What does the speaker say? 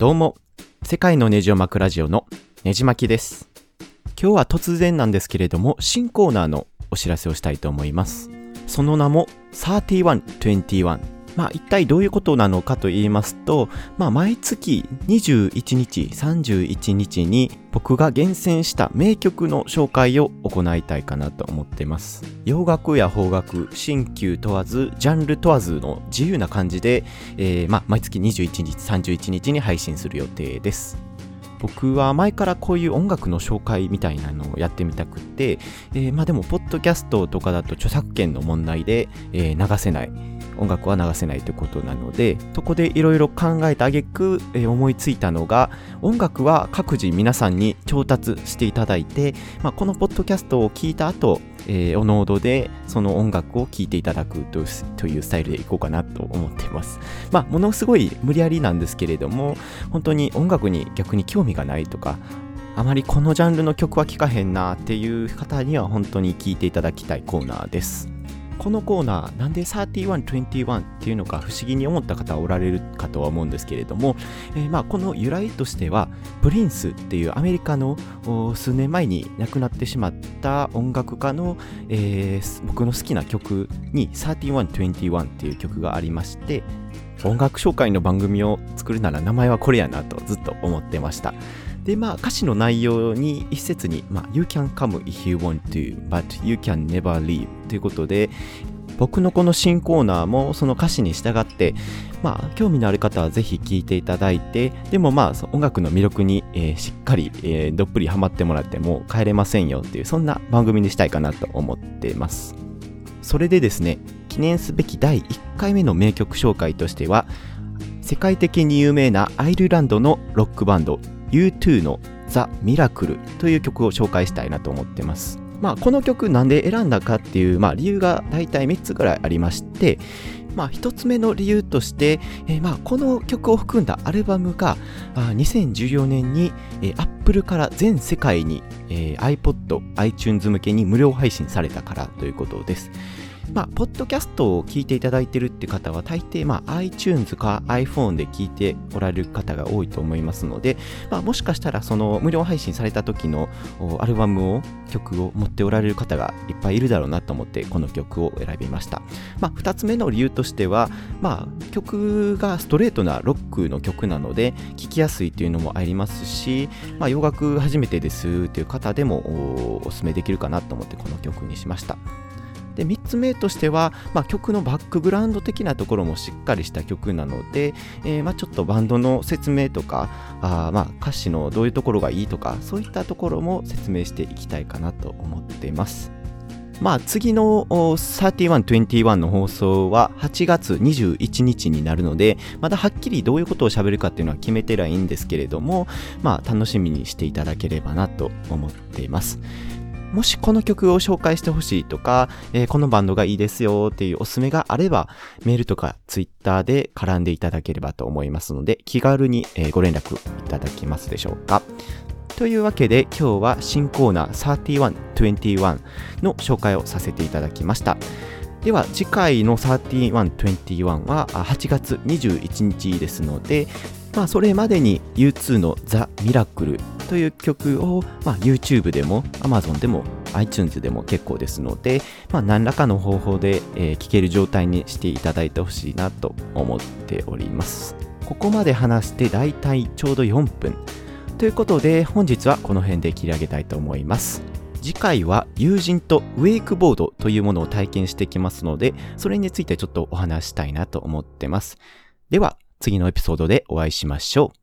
どうも、世界のネジを巻くラジオのネジ巻きです。今日は突然なんですけれども、新コーナーのお知らせをしたいと思います。その名も3121。まあ一体どういうことなのかと言いますと、まあ毎月21日、31日に僕が厳選した名曲の紹介を行いたいかなと思っています。洋楽や邦楽、新旧問わず、ジャンル問わずの自由な感じで、えーまあ毎月21日、31日に配信する予定です。僕は前からこういう音楽の紹介みたいなのをやってみたくって、えーまあでも、ポッドキャストとかだと著作権の問題で、えー流せない。音楽は流せないということなので、そこでいろいろ考えた挙句、えー思いついたのが、音楽は各自皆さんに調達していただいて、まあ、このポッドキャストを聞いた後、えーおのおどでその音楽を聴いていただくというスタイルでいこうかなと思っています。まあ、ものすごい無理やりなんですけれども、本当に音楽に逆に興味がないとか、あまりこのジャンルの曲は聴かへんなっていう方には本当に聴いていただきたいコーナーです。このコーナー、なんで3121っていうのか不思議に思った方はおられるかとは思うんですけれども、えーまあこの由来としては、プリンスっていうアメリカの数年前に亡くなってしまった音楽家の、えー僕の好きな曲に3121っていう曲がありまして、音楽紹介の番組を作るなら名前はこれやなとずっと思ってました。で、まあ歌詞の内容に一節に、まあ You can come if you want to, but you can never leave ということで、僕のこの新コーナーもその歌詞に従って、まあ、興味のある方はぜひ聴いていただいて、でもまあ、音楽の魅力に、えーしっかり、えーどっぷりハマってもらっても帰れませんよっていう、そんな番組にしたいかなと思っています。それでですね、記念すべき第1回目の名曲紹介としては、世界的に有名なアイルランドのロックバンド U2 のザ・ミラクルという曲を紹介したいなと思ってます。まあ、この曲なんで選んだかっていう、まあ、理由が大体3つぐらいありまして、まあ、1つ目の理由として、えーまあ、この曲を含んだアルバムがあ2014年に、えー、Apple から全世界に、iPod、iTunes 向けに無料配信されたからということです。まあ、ポッドキャストを聞いていただいてるって方は大抵、まあ、iTunes か iPhone で聞いておられる方が多いと思いますので、まあ、もしかしたらその無料配信された時のアルバムを曲を持っておられる方がいっぱいいるだろうなと思ってこの曲を選びました、まあ、2つ目の理由としては、まあ、曲がストレートなロックの曲なので聴きやすいというのもありますし、まあ、洋楽初めてですという方でもおすすめできるかなと思ってこの曲にしました。で3つ目としては、まあ、曲のバックグラウンド的なところもしっかりした曲なので、えーまあ、ちょっとバンドの説明とかあまあ歌詞のどういうところがいいとかそういったところも説明していきたいかなと思っています。まあ次の3121の放送は8月21日になるのでまだはっきりどういうことを喋るかっていうのは決めてないんですけれどもまあ楽しみにしていただければなと思っています。もしこの曲を紹介してほしいとか、えーこのバンドがいいですよっていうおすすめがあれば、メールとかツイッターで絡んでいただければと思いますので、気軽に、ご連絡いただけますでしょうか。というわけで今日は新コーナー3121の紹介をさせていただきました。では次回の3121は8月21日ですので、まあ、それまでに U2 のザ・ミラクルという曲を、まあ、YouTube でも Amazon でも iTunes でも結構ですので、まあ、何らかの方法で、えー聴ける状態にしていただいてほしいなと思っております。ここまで話してだいたいちょうど4分。ということで本日はこの辺で切り上げたいと思います。次回は友人とウェイクボードというものを体験してきますので、それについてちょっとお話したいなと思ってます。では、次のエピソードでお会いしましょう。